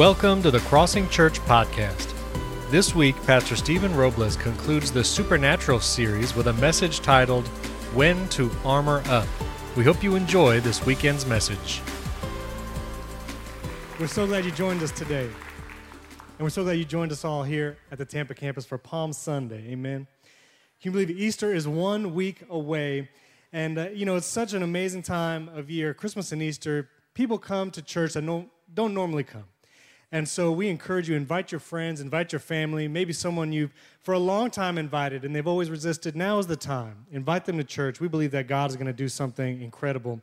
Welcome to the Crossing Church Podcast. This week, Pastor Stephen Robles concludes the Supernatural series with a message titled When to Armor Up. We hope you enjoy this weekend's message. We're so glad you joined us today. And we're so glad you joined us all here at the Tampa campus for Palm Sunday. Amen. Can you believe Easter is one week away? And, uh, you know, it's such an amazing time of year. Christmas and Easter, people come to church that don't normally come. And so we encourage you, invite your friends, invite your family, maybe someone you've for a long time invited and they've always resisted. Now is the time. Invite them to church. We believe that God is going to do something incredible.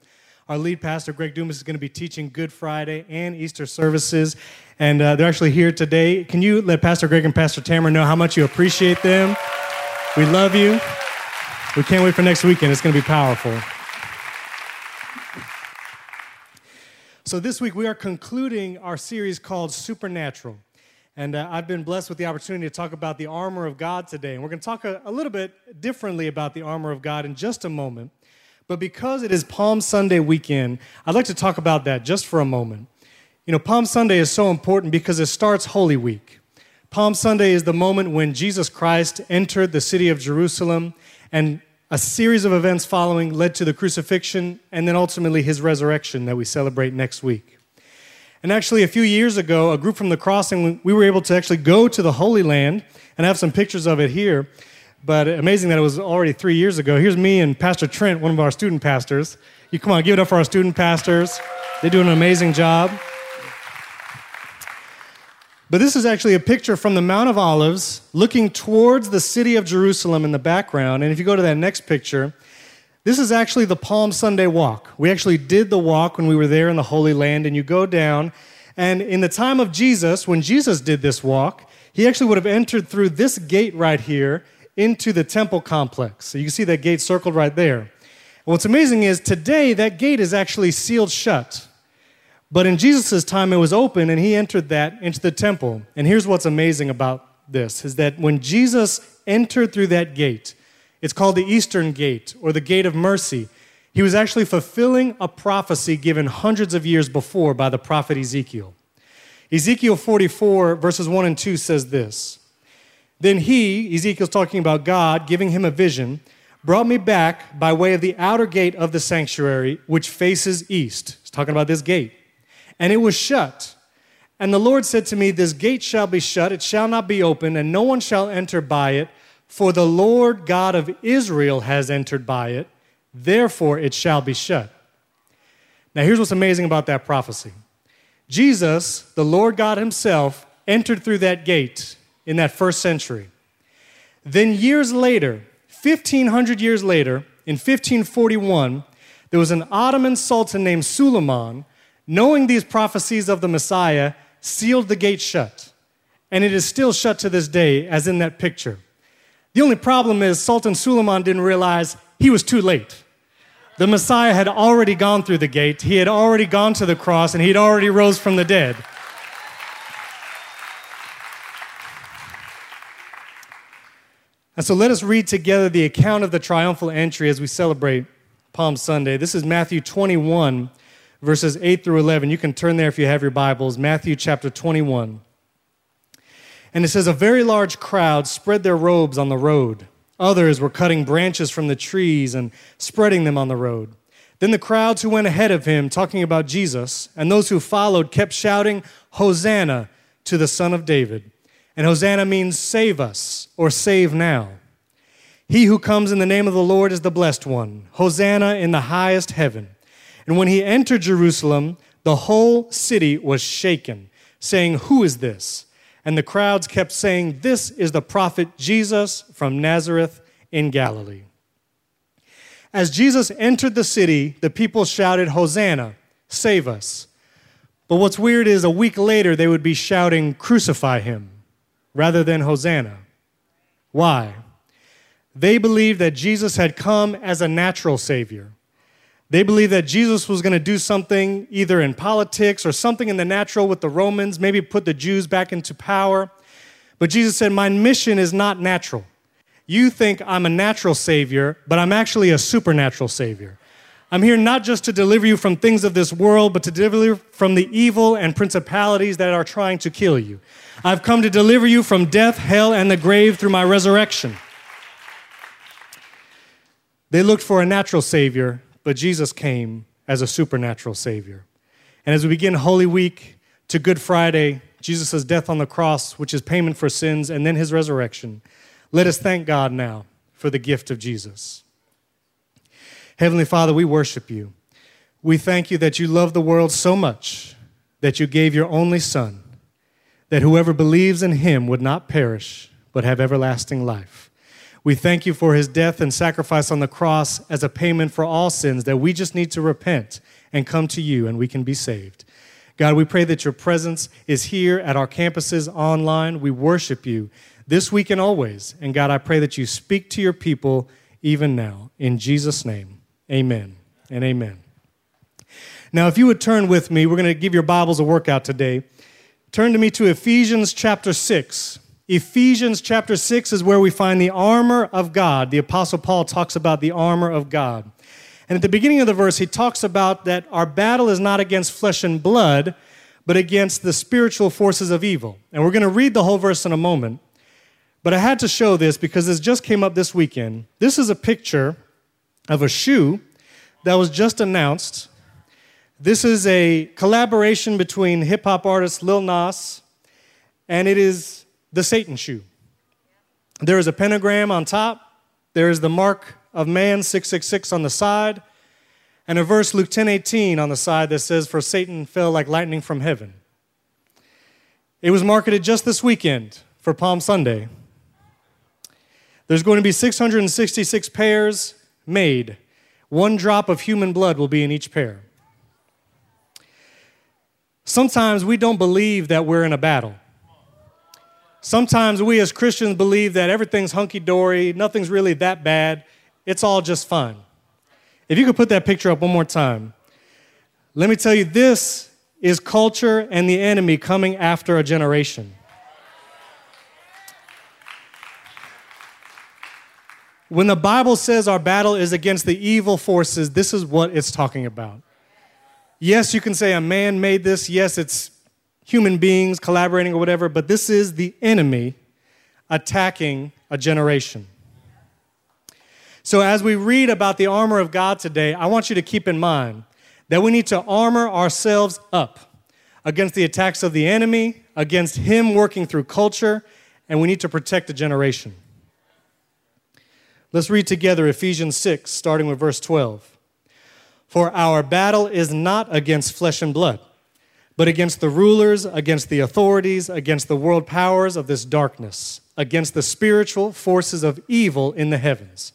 Our lead pastor, Greg Dumas, is going to be teaching Good Friday and Easter services. And uh, they're actually here today. Can you let Pastor Greg and Pastor Tamara know how much you appreciate them? We love you. We can't wait for next weekend. It's going to be powerful. So, this week we are concluding our series called Supernatural. And uh, I've been blessed with the opportunity to talk about the armor of God today. And we're going to talk a, a, little bit differently about the armor of God in just a moment. But because it is Palm Sunday weekend, I'd like to talk about that just for a moment. You know, Palm Sunday is so important because it starts Holy Week. Palm Sunday is the moment when Jesus Christ entered the city of Jerusalem and a series of events following led to the crucifixion and then ultimately his resurrection that we celebrate next week. And actually, a few years ago, a group from the crossing, we were able to actually go to the Holy Land, and have some pictures of it here. But amazing that it was already three years ago. Here's me and Pastor Trent, one of our student pastors. You come on, give it up for our student pastors. They're doing an amazing job. But this is actually a picture from the Mount of Olives looking towards the city of Jerusalem in the background. And if you go to that next picture, this is actually the Palm Sunday walk. We actually did the walk when we were there in the Holy Land, and you go down. And in the time of Jesus, when Jesus did this walk, he actually would have entered through this gate right here into the temple complex. So you can see that gate circled right there. And what's amazing is today that gate is actually sealed shut. But in Jesus' time, it was open, and he entered that into the temple. And here's what's amazing about this is that when Jesus entered through that gate, it's called the Eastern Gate or the Gate of Mercy. He was actually fulfilling a prophecy given hundreds of years before by the prophet Ezekiel. Ezekiel 44, verses 1 and 2 says this Then he, Ezekiel's talking about God, giving him a vision, brought me back by way of the outer gate of the sanctuary, which faces east. He's talking about this gate and it was shut. And the Lord said to me, This gate shall be shut, it shall not be opened, and no one shall enter by it, for the Lord God of Israel has entered by it, therefore it shall be shut. Now, here's what's amazing about that prophecy Jesus, the Lord God Himself, entered through that gate in that first century. Then, years later, 1500 years later, in 1541, there was an Ottoman sultan named Suleiman knowing these prophecies of the Messiah, sealed the gate shut. And it is still shut to this day, as in that picture. The only problem is Sultan Suleiman didn't realize he was too late. The Messiah had already gone through the gate, he had already gone to the cross, and he'd already rose from the dead. And so let us read together the account of the triumphal entry as we celebrate Palm Sunday. This is Matthew 21, verses 8 through 11. You can turn there if you have your Bibles. Matthew chapter 21. And it says, A very large crowd spread their robes on the road. Others were cutting branches from the trees and spreading them on the road. Then the crowds who went ahead of him, talking about Jesus, and those who followed kept shouting, Hosanna to the Son of David. And Hosanna means save us or save now. He who comes in the name of the Lord is the blessed one. Hosanna in the highest heaven. And when he entered Jerusalem, the whole city was shaken, saying, Who is this? And the crowds kept saying, This is the prophet Jesus from Nazareth in Galilee. As Jesus entered the city, the people shouted, Hosanna, save us. But what's weird is a week later, they would be shouting, Crucify him, rather than Hosanna. Why? They believed that Jesus had come as a natural Savior they believed that Jesus was going to do something either in politics or something in the natural with the Romans, maybe put the Jews back into power. But Jesus said, My mission is not natural. You think I'm a natural savior, but I'm actually a supernatural savior. I'm here not just to deliver you from things of this world, but to deliver you from the evil and principalities that are trying to kill you. I've come to deliver you from death, hell, and the grave through my resurrection. They looked for a natural Savior, but Jesus came as a supernatural Savior. And as we begin Holy Week to Good Friday, Jesus' death on the cross, which is payment for sins, and then his resurrection, let us thank God now for the gift of Jesus. Heavenly Father, we worship you. We thank you that you love the world so much that you gave your only Son, that whoever believes in him would not perish, but have everlasting life. We thank you for his death and sacrifice on the cross as a payment for all sins, that we just need to repent and come to you and we can be saved. God, we pray that your presence is here at our campuses online. We worship you this week and always. And God, I pray that you speak to your people even now. In Jesus' name. Amen and amen. Now, if you would turn with me, we're going to give your Bibles a workout today. Turn to me to Ephesians chapter 6. Ephesians chapter 6 is where we find the armor of God. The Apostle Paul talks about the armor of God. And at the beginning of the verse, he talks about that our battle is not against flesh and blood, but against the spiritual forces of evil. And we're going to read the whole verse in a moment. But I had to show this because this just came up this weekend. This is a picture of a shoe that was just announced. This is a collaboration between hip hop artist Lil Nas, and it is the Satan shoe. There is a pentagram on top, there is the mark of man 666 on the side, and a verse Luke 10:18 on the side that says for Satan fell like lightning from heaven. It was marketed just this weekend for Palm Sunday. There's going to be 666 pairs made. One drop of human blood will be in each pair. Sometimes we don't believe that we're in a battle. Sometimes we as Christians believe that everything's hunky dory, nothing's really that bad, it's all just fine. If you could put that picture up one more time. Let me tell you, this is culture and the enemy coming after a generation. When the Bible says our battle is against the evil forces, this is what it's talking about. Yes, you can say a man made this. Yes, it's human beings collaborating or whatever, but this is the enemy attacking a generation. So, as we read about the armor of God today, I want you to keep in mind that we need to armor ourselves up against the attacks of the enemy, against him working through culture, and we need to protect a generation. Let's read together Ephesians 6, starting with verse 12. For our battle is not against flesh and blood, but against the rulers, against the authorities, against the world powers of this darkness, against the spiritual forces of evil in the heavens.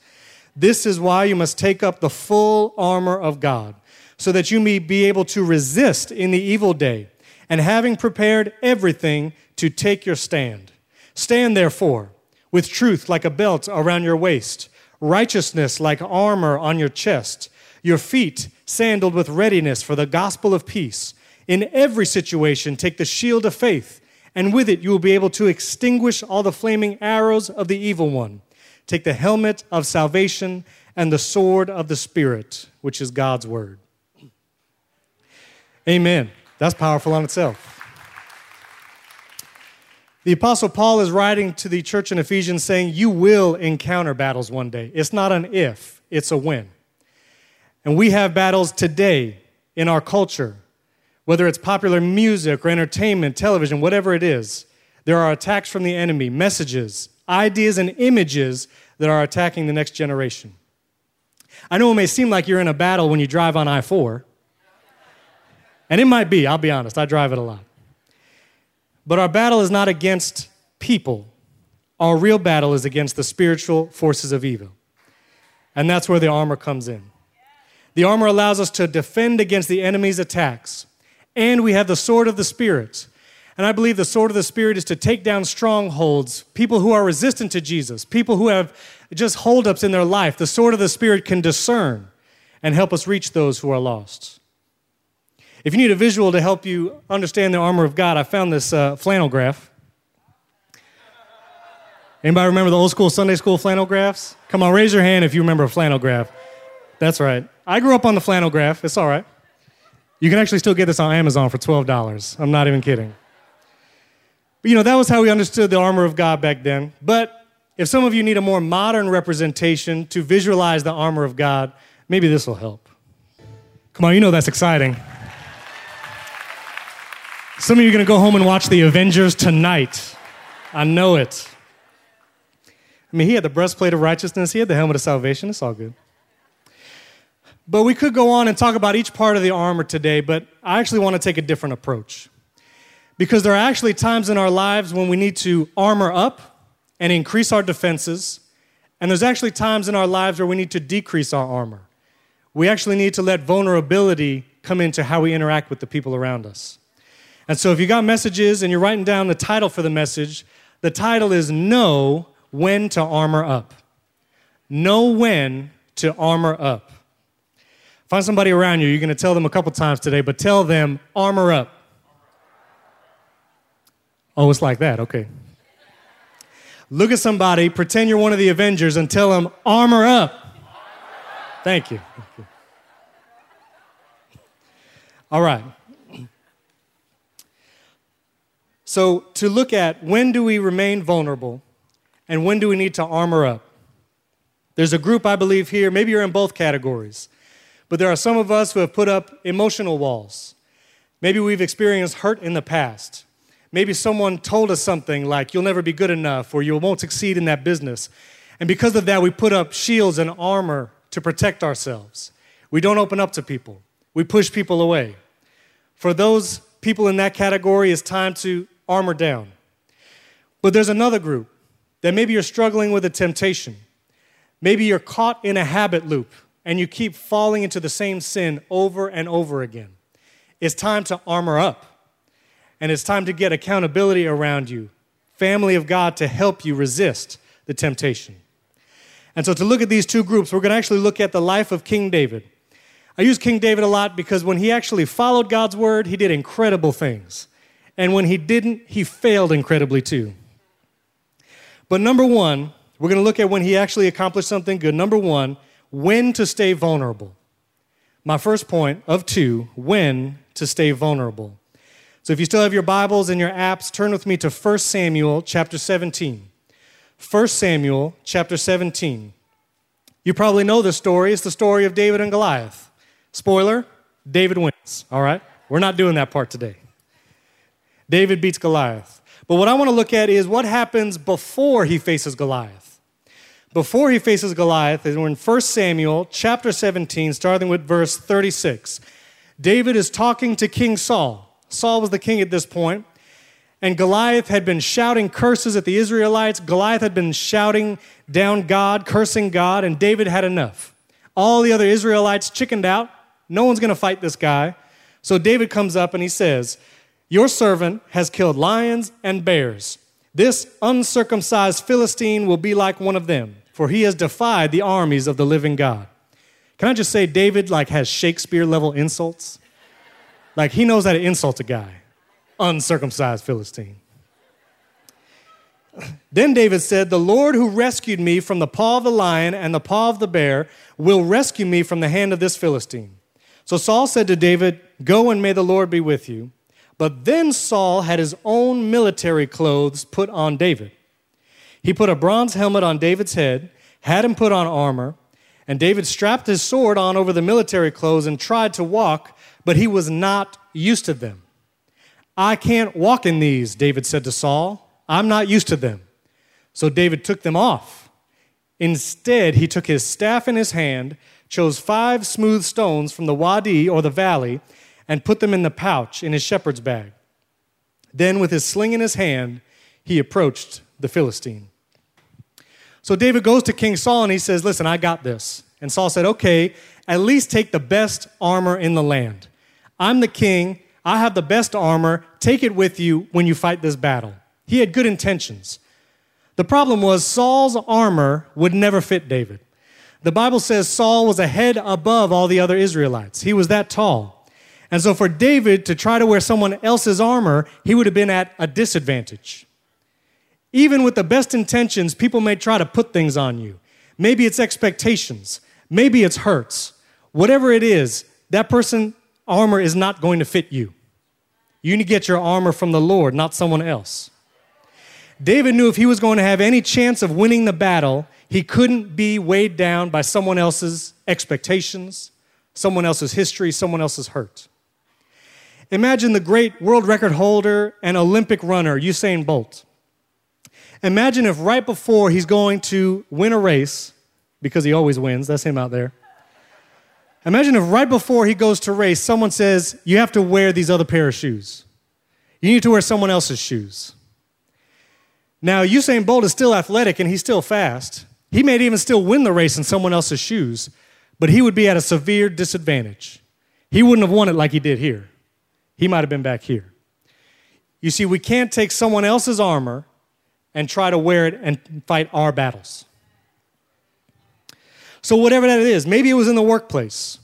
This is why you must take up the full armor of God, so that you may be able to resist in the evil day, and having prepared everything, to take your stand. Stand therefore with truth like a belt around your waist, righteousness like armor on your chest, your feet sandaled with readiness for the gospel of peace. In every situation, take the shield of faith, and with it you will be able to extinguish all the flaming arrows of the evil one. Take the helmet of salvation and the sword of the Spirit, which is God's word. Amen. That's powerful on itself. The Apostle Paul is writing to the church in Ephesians saying, You will encounter battles one day. It's not an if, it's a when. And we have battles today in our culture, whether it's popular music or entertainment, television, whatever it is. There are attacks from the enemy, messages, ideas, and images that are attacking the next generation. I know it may seem like you're in a battle when you drive on I 4, and it might be, I'll be honest, I drive it a lot. But our battle is not against people. Our real battle is against the spiritual forces of evil. And that's where the armor comes in. The armor allows us to defend against the enemy's attacks. And we have the sword of the Spirit. And I believe the sword of the Spirit is to take down strongholds, people who are resistant to Jesus, people who have just holdups in their life. The sword of the Spirit can discern and help us reach those who are lost. If you need a visual to help you understand the armor of God, I found this uh, flannel graph. Anybody remember the old school Sunday school flannel graphs? Come on, raise your hand if you remember a flannel graph. That's right. I grew up on the flannel graph. It's all right. You can actually still get this on Amazon for $12. I'm not even kidding. But, you know, that was how we understood the armor of God back then. But if some of you need a more modern representation to visualize the armor of God, maybe this will help. Come on, you know that's exciting. Some of you are going to go home and watch The Avengers tonight. I know it. I mean, he had the breastplate of righteousness, he had the helmet of salvation. It's all good. But we could go on and talk about each part of the armor today, but I actually want to take a different approach. Because there are actually times in our lives when we need to armor up and increase our defenses, and there's actually times in our lives where we need to decrease our armor. We actually need to let vulnerability come into how we interact with the people around us. And so if you got messages and you're writing down the title for the message, the title is Know When to Armor Up. Know when to armor up. Find somebody around you. You're going to tell them a couple times today, but tell them, armor up. Oh, it's like that. Okay. Look at somebody, pretend you're one of the Avengers, and tell them, armor up. Thank you. Thank you. All right. So, to look at when do we remain vulnerable and when do we need to armor up? There's a group, I believe, here, maybe you're in both categories. But there are some of us who have put up emotional walls. Maybe we've experienced hurt in the past. Maybe someone told us something like, you'll never be good enough or you won't succeed in that business. And because of that, we put up shields and armor to protect ourselves. We don't open up to people, we push people away. For those people in that category, it's time to armor down. But there's another group that maybe you're struggling with a temptation. Maybe you're caught in a habit loop and you keep falling into the same sin over and over again. It's time to armor up. And it's time to get accountability around you, family of God, to help you resist the temptation. And so, to look at these two groups, we're going to actually look at the life of King David. I use King David a lot because when he actually followed God's word, he did incredible things. And when he didn't, he failed incredibly too. But number one, we're going to look at when he actually accomplished something good. Number one, when to stay vulnerable. My first point of two, when to stay vulnerable. So if you still have your Bibles and your apps, turn with me to 1 Samuel chapter 17. 1 Samuel chapter 17. You probably know this story. It's the story of David and Goliath. Spoiler, David wins. All right? We're not doing that part today. David beats Goliath. But what I want to look at is what happens before he faces Goliath before he faces Goliath is in 1 Samuel chapter 17, starting with verse 36. David is talking to King Saul. Saul was the king at this point, and Goliath had been shouting curses at the Israelites. Goliath had been shouting down God, cursing God, and David had enough. All the other Israelites chickened out. No one's going to fight this guy. So David comes up and he says, Your servant has killed lions and bears. This uncircumcised Philistine will be like one of them for he has defied the armies of the living God. Can I just say, David like has Shakespeare level insults? Like he knows how to insult a guy, uncircumcised Philistine. Then David said, The Lord who rescued me from the paw of the lion and the paw of the bear will rescue me from the hand of this Philistine. So Saul said to David, Go and may the Lord be with you. But then Saul had his own military clothes put on David. He put a bronze helmet on David's head, had him put on armor, and David strapped his sword on over the military clothes and tried to walk, but he was not used to them. I can't walk in these, David said to Saul. I'm not used to them. So David took them off. Instead, he took his staff in his hand, chose five smooth stones from the wadi or the valley, and put them in the pouch in his shepherd's bag. Then, with his sling in his hand, he approached the Philistine. So David goes to King Saul and he says, Listen, I got this. And Saul said, Okay, at least take the best armor in the land. I'm the king. I have the best armor. Take it with you when you fight this battle. He had good intentions. The problem was Saul's armor would never fit David. The Bible says Saul was a head above all the other Israelites. He was that tall. And so for David to try to wear someone else's armor, he would have been at a disadvantage. Even with the best intentions, people may try to put things on you. Maybe it's expectations, maybe it's hurts. whatever it is, that person armor is not going to fit you. You need to get your armor from the Lord, not someone else. David knew if he was going to have any chance of winning the battle, he couldn't be weighed down by someone else's expectations, someone else's history, someone else's hurt. Imagine the great world record holder and Olympic runner, Usain Bolt. Imagine if right before he's going to win a race, because he always wins, that's him out there. Imagine if right before he goes to race, someone says, You have to wear these other pair of shoes. You need to wear someone else's shoes. Now, Usain Bolt is still athletic and he's still fast. He may even still win the race in someone else's shoes, but he would be at a severe disadvantage. He wouldn't have won it like he did here. He might have been back here. You see, we can't take someone else's armor and try to wear it and fight our battles. So, whatever that is, maybe it was in the workplace.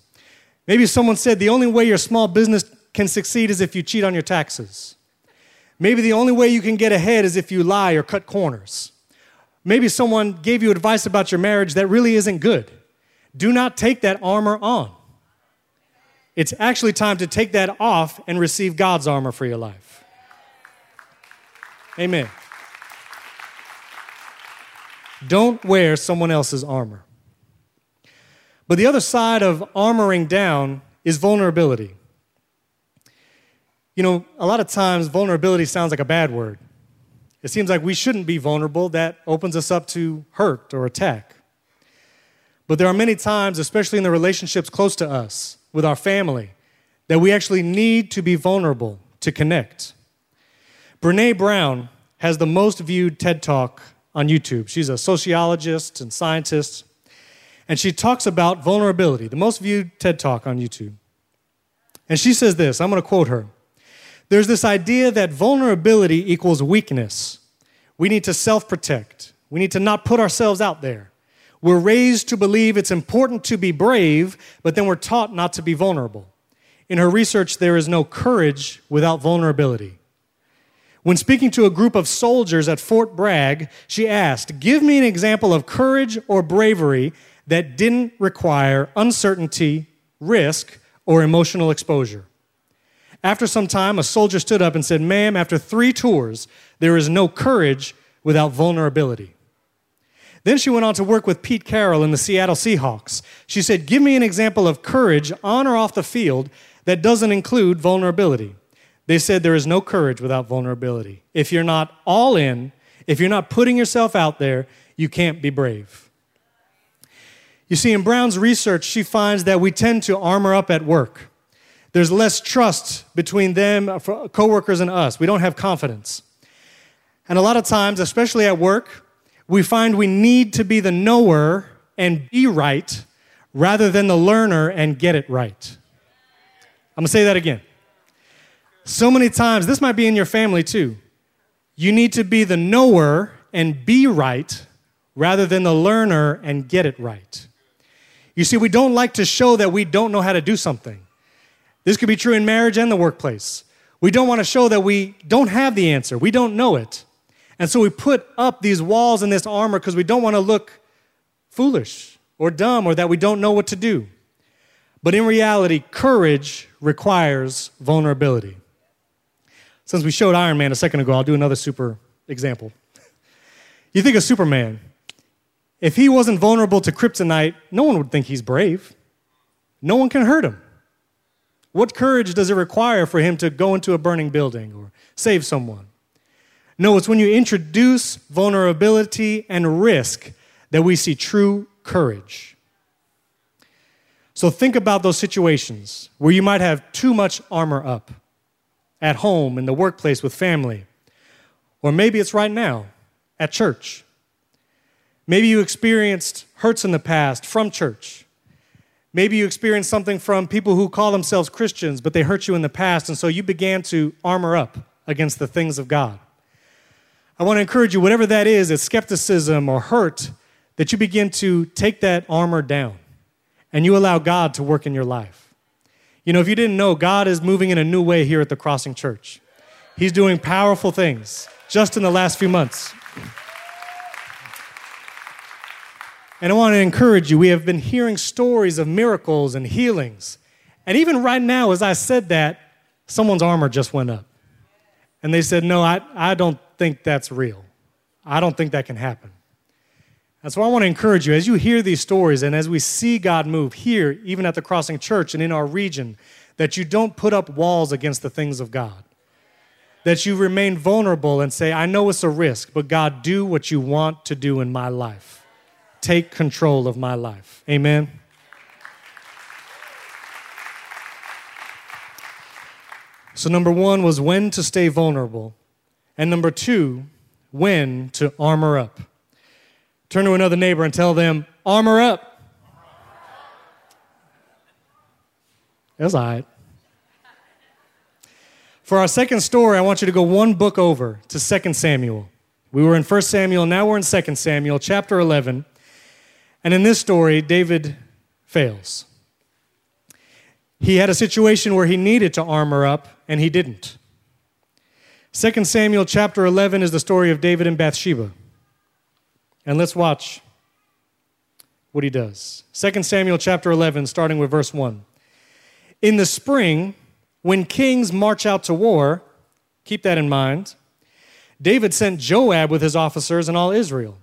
Maybe someone said the only way your small business can succeed is if you cheat on your taxes. Maybe the only way you can get ahead is if you lie or cut corners. Maybe someone gave you advice about your marriage that really isn't good. Do not take that armor on. It's actually time to take that off and receive God's armor for your life. Amen. Don't wear someone else's armor. But the other side of armoring down is vulnerability. You know, a lot of times vulnerability sounds like a bad word. It seems like we shouldn't be vulnerable. That opens us up to hurt or attack. But there are many times, especially in the relationships close to us, with our family, that we actually need to be vulnerable to connect. Brene Brown has the most viewed TED Talk on YouTube. She's a sociologist and scientist, and she talks about vulnerability, the most viewed TED Talk on YouTube. And she says this I'm going to quote her there's this idea that vulnerability equals weakness. We need to self protect, we need to not put ourselves out there. We're raised to believe it's important to be brave, but then we're taught not to be vulnerable. In her research, there is no courage without vulnerability. When speaking to a group of soldiers at Fort Bragg, she asked, Give me an example of courage or bravery that didn't require uncertainty, risk, or emotional exposure. After some time, a soldier stood up and said, Ma'am, after three tours, there is no courage without vulnerability. Then she went on to work with Pete Carroll in the Seattle Seahawks. She said, Give me an example of courage on or off the field that doesn't include vulnerability. They said there is no courage without vulnerability. If you're not all in, if you're not putting yourself out there, you can't be brave. You see, in Brown's research, she finds that we tend to armor up at work. There's less trust between them, uh, coworkers, and us. We don't have confidence. And a lot of times, especially at work, we find we need to be the knower and be right rather than the learner and get it right. I'm gonna say that again. So many times, this might be in your family too. You need to be the knower and be right rather than the learner and get it right. You see, we don't like to show that we don't know how to do something. This could be true in marriage and the workplace. We don't want to show that we don't have the answer, we don't know it. And so we put up these walls and this armor because we don't want to look foolish or dumb or that we don't know what to do. But in reality, courage requires vulnerability. Since we showed Iron Man a second ago, I'll do another super example. You think of Superman. If he wasn't vulnerable to kryptonite, no one would think he's brave. No one can hurt him. What courage does it require for him to go into a burning building or save someone? No, it's when you introduce vulnerability and risk that we see true courage. So think about those situations where you might have too much armor up at home, in the workplace, with family, or maybe it's right now at church. Maybe you experienced hurts in the past from church. Maybe you experienced something from people who call themselves Christians, but they hurt you in the past, and so you began to armor up against the things of God. I want to encourage you, whatever that is, it's skepticism or hurt, that you begin to take that armor down and you allow God to work in your life. You know, if you didn't know, God is moving in a new way here at the Crossing Church. He's doing powerful things just in the last few months. And I want to encourage you. We have been hearing stories of miracles and healings. And even right now, as I said that, someone's armor just went up. And they said, No, I, I don't think that's real. I don't think that can happen. And so I want to encourage you as you hear these stories and as we see God move here, even at the Crossing Church and in our region, that you don't put up walls against the things of God. That you remain vulnerable and say, I know it's a risk, but God, do what you want to do in my life. Take control of my life. Amen. So, number one was when to stay vulnerable. And number two, when to armor up. Turn to another neighbor and tell them, armor up. That's all right. For our second story, I want you to go one book over to 2 Samuel. We were in 1 Samuel, now we're in 2 Samuel, chapter 11. And in this story, David fails. He had a situation where he needed to armor up, and he didn't. 2 Samuel chapter 11 is the story of David and Bathsheba. And let's watch what he does. 2 Samuel chapter 11, starting with verse 1. In the spring, when kings march out to war, keep that in mind, David sent Joab with his officers and all Israel.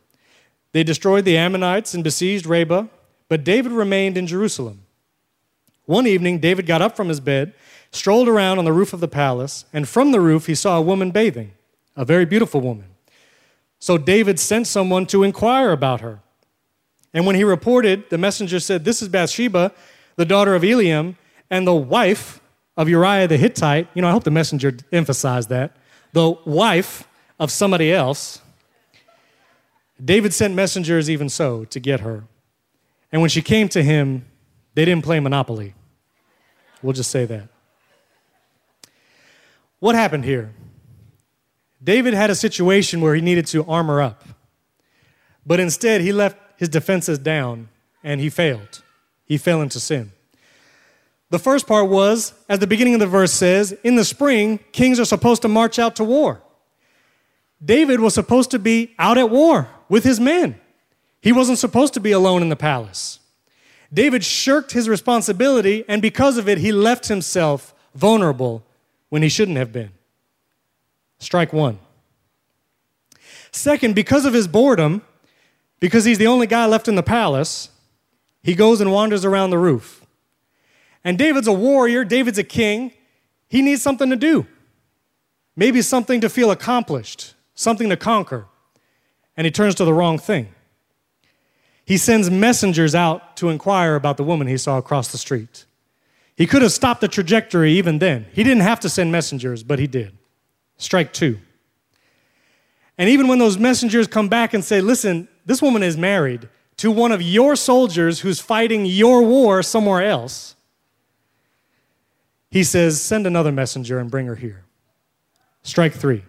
They destroyed the Ammonites and besieged Rabbah, but David remained in Jerusalem. One evening, David got up from his bed, strolled around on the roof of the palace, and from the roof he saw a woman bathing, a very beautiful woman. So David sent someone to inquire about her. And when he reported, the messenger said, This is Bathsheba, the daughter of Eliam, and the wife of Uriah the Hittite. You know, I hope the messenger emphasized that. The wife of somebody else. David sent messengers even so to get her. And when she came to him, they didn't play Monopoly. We'll just say that. What happened here? David had a situation where he needed to armor up, but instead he left his defenses down and he failed. He fell into sin. The first part was, as the beginning of the verse says, in the spring, kings are supposed to march out to war. David was supposed to be out at war with his men. He wasn't supposed to be alone in the palace. David shirked his responsibility, and because of it, he left himself vulnerable when he shouldn't have been. Strike one. Second, because of his boredom, because he's the only guy left in the palace, he goes and wanders around the roof. And David's a warrior, David's a king. He needs something to do. Maybe something to feel accomplished, something to conquer. And he turns to the wrong thing he sends messengers out to inquire about the woman he saw across the street. He could have stopped the trajectory even then. He didn't have to send messengers, but he did. Strike two. And even when those messengers come back and say, listen, this woman is married to one of your soldiers who's fighting your war somewhere else, he says, send another messenger and bring her here. Strike three.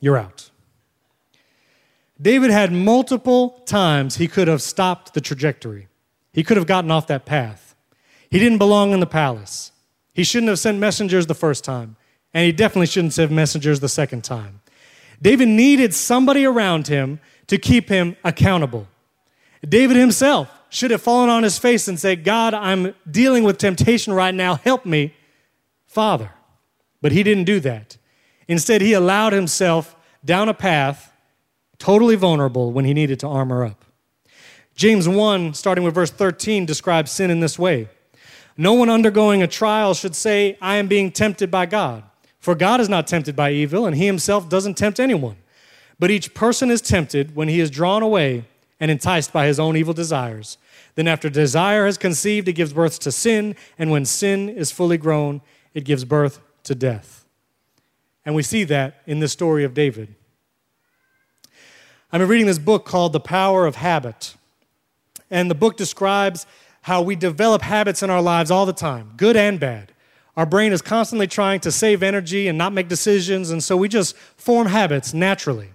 You're out. David had multiple times he could have stopped the trajectory. He could have gotten off that path. He didn't belong in the palace. He shouldn't have sent messengers the first time, and he definitely shouldn't send messengers the second time. David needed somebody around him to keep him accountable. David himself should have fallen on his face and said, God, I'm dealing with temptation right now. Help me, Father. But he didn't do that. Instead, he allowed himself down a path totally vulnerable when he needed to armor up. James 1, starting with verse 13, describes sin in this way No one undergoing a trial should say, I am being tempted by God. For God is not tempted by evil, and he himself doesn't tempt anyone. But each person is tempted when he is drawn away and enticed by his own evil desires. Then, after desire has conceived, it gives birth to sin, and when sin is fully grown, it gives birth to death. And we see that in the story of David. I've been reading this book called The Power of Habit. And the book describes how we develop habits in our lives all the time, good and bad. Our brain is constantly trying to save energy and not make decisions, and so we just form habits naturally.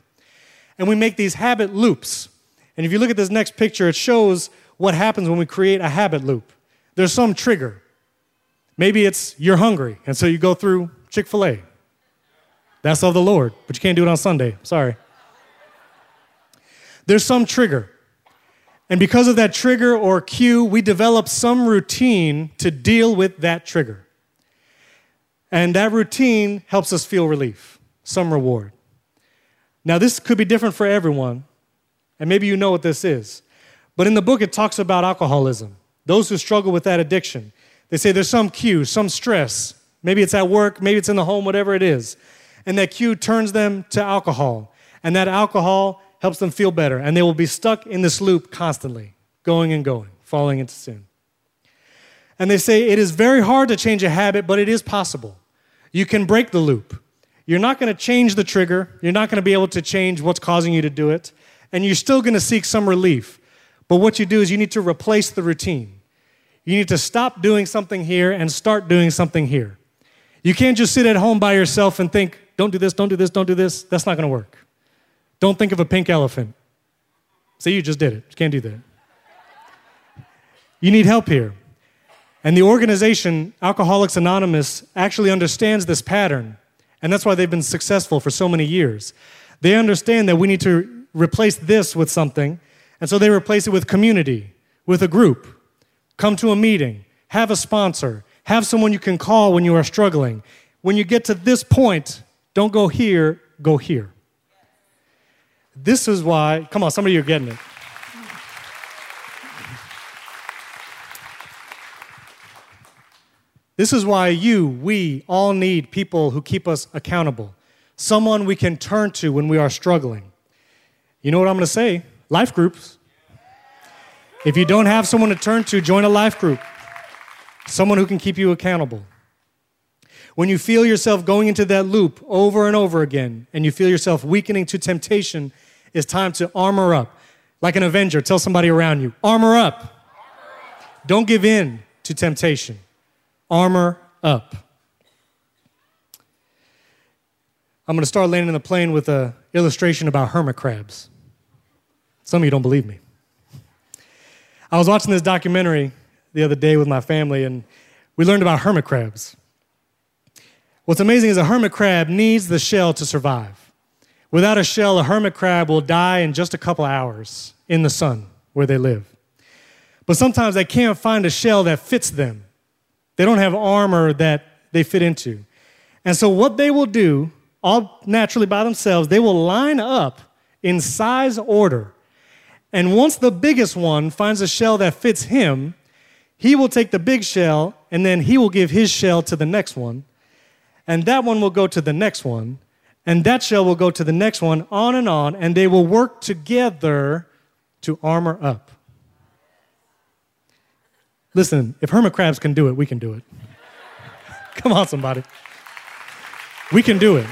And we make these habit loops. And if you look at this next picture, it shows what happens when we create a habit loop. There's some trigger. Maybe it's you're hungry, and so you go through Chick fil A. That's of the Lord, but you can't do it on Sunday. Sorry. There's some trigger. And because of that trigger or cue, we develop some routine to deal with that trigger. And that routine helps us feel relief, some reward. Now, this could be different for everyone, and maybe you know what this is. But in the book, it talks about alcoholism, those who struggle with that addiction. They say there's some cue, some stress. Maybe it's at work, maybe it's in the home, whatever it is. And that cue turns them to alcohol. And that alcohol helps them feel better. And they will be stuck in this loop constantly, going and going, falling into sin. And they say it is very hard to change a habit, but it is possible. You can break the loop. You're not going to change the trigger. You're not going to be able to change what's causing you to do it. And you're still going to seek some relief. But what you do is you need to replace the routine. You need to stop doing something here and start doing something here. You can't just sit at home by yourself and think, don't do this, don't do this, don't do this. That's not going to work. Don't think of a pink elephant. Say you just did it. You can't do that. You need help here. And the organization, Alcoholics Anonymous, actually understands this pattern. And that's why they've been successful for so many years. They understand that we need to replace this with something. And so they replace it with community, with a group. Come to a meeting, have a sponsor, have someone you can call when you are struggling. When you get to this point, don't go here, go here. This is why, come on, some of you are getting it. This is why you, we all need people who keep us accountable, someone we can turn to when we are struggling. You know what I'm going to say? Life groups. If you don't have someone to turn to, join a life group, someone who can keep you accountable. When you feel yourself going into that loop over and over again, and you feel yourself weakening to temptation, it's time to armor up. Like an Avenger, tell somebody around you armor up. Armor up. Don't give in to temptation armor up. I'm going to start landing the plane with an illustration about hermit crabs. Some of you don't believe me. I was watching this documentary the other day with my family, and we learned about hermit crabs. What's amazing is a hermit crab needs the shell to survive. Without a shell, a hermit crab will die in just a couple hours in the sun where they live. But sometimes they can't find a shell that fits them. They don't have armor that they fit into. And so, what they will do, all naturally by themselves, they will line up in size order. And once the biggest one finds a shell that fits him, he will take the big shell and then he will give his shell to the next one. And that one will go to the next one. And that shell will go to the next one, on and on. And they will work together to armor up. Listen, if hermit crabs can do it, we can do it. Come on, somebody. We can do it.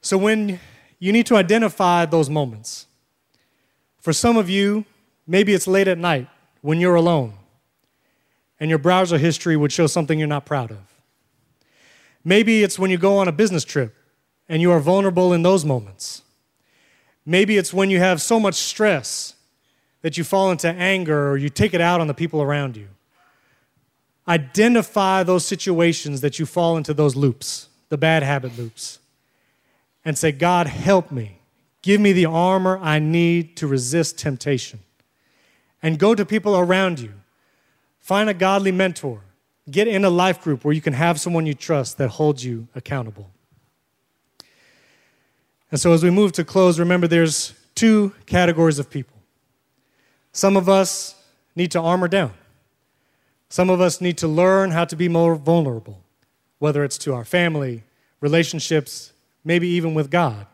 So, when you need to identify those moments, for some of you, maybe it's late at night when you're alone and your browser history would show something you're not proud of. Maybe it's when you go on a business trip and you are vulnerable in those moments. Maybe it's when you have so much stress that you fall into anger or you take it out on the people around you. Identify those situations that you fall into those loops, the bad habit loops, and say, God, help me. Give me the armor I need to resist temptation. And go to people around you. Find a godly mentor. Get in a life group where you can have someone you trust that holds you accountable. And so, as we move to close, remember there's two categories of people. Some of us need to armor down. Some of us need to learn how to be more vulnerable, whether it's to our family, relationships, maybe even with God.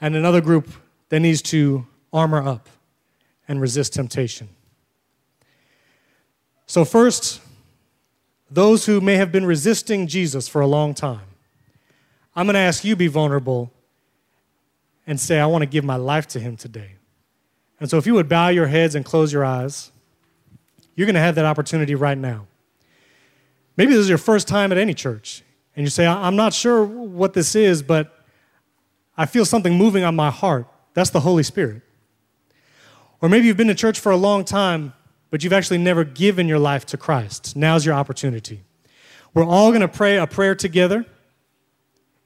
And another group that needs to armor up and resist temptation. So, first, those who may have been resisting Jesus for a long time, I'm going to ask you be vulnerable and say, I want to give my life to him today. And so, if you would bow your heads and close your eyes, you're going to have that opportunity right now. Maybe this is your first time at any church, and you say, I'm not sure what this is, but I feel something moving on my heart. That's the Holy Spirit. Or maybe you've been to church for a long time, but you've actually never given your life to Christ. Now's your opportunity. We're all going to pray a prayer together.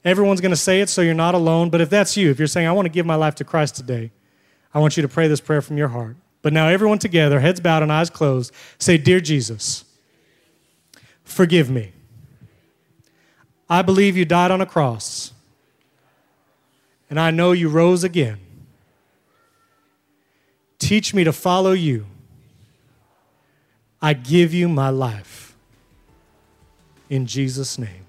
Everyone's going to say it, so you're not alone. But if that's you, if you're saying, I want to give my life to Christ today, I want you to pray this prayer from your heart. But now, everyone together, heads bowed and eyes closed, say, Dear Jesus, forgive me. I believe you died on a cross, and I know you rose again. Teach me to follow you. I give you my life. In Jesus' name.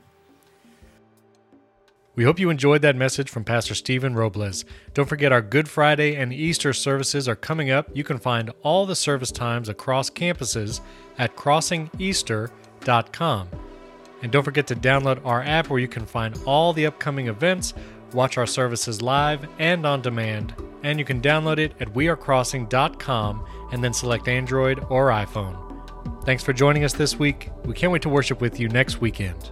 We hope you enjoyed that message from Pastor Stephen Robles. Don't forget our Good Friday and Easter services are coming up. You can find all the service times across campuses at crossingeaster.com. And don't forget to download our app where you can find all the upcoming events, watch our services live and on demand, and you can download it at wearecrossing.com and then select Android or iPhone. Thanks for joining us this week. We can't wait to worship with you next weekend.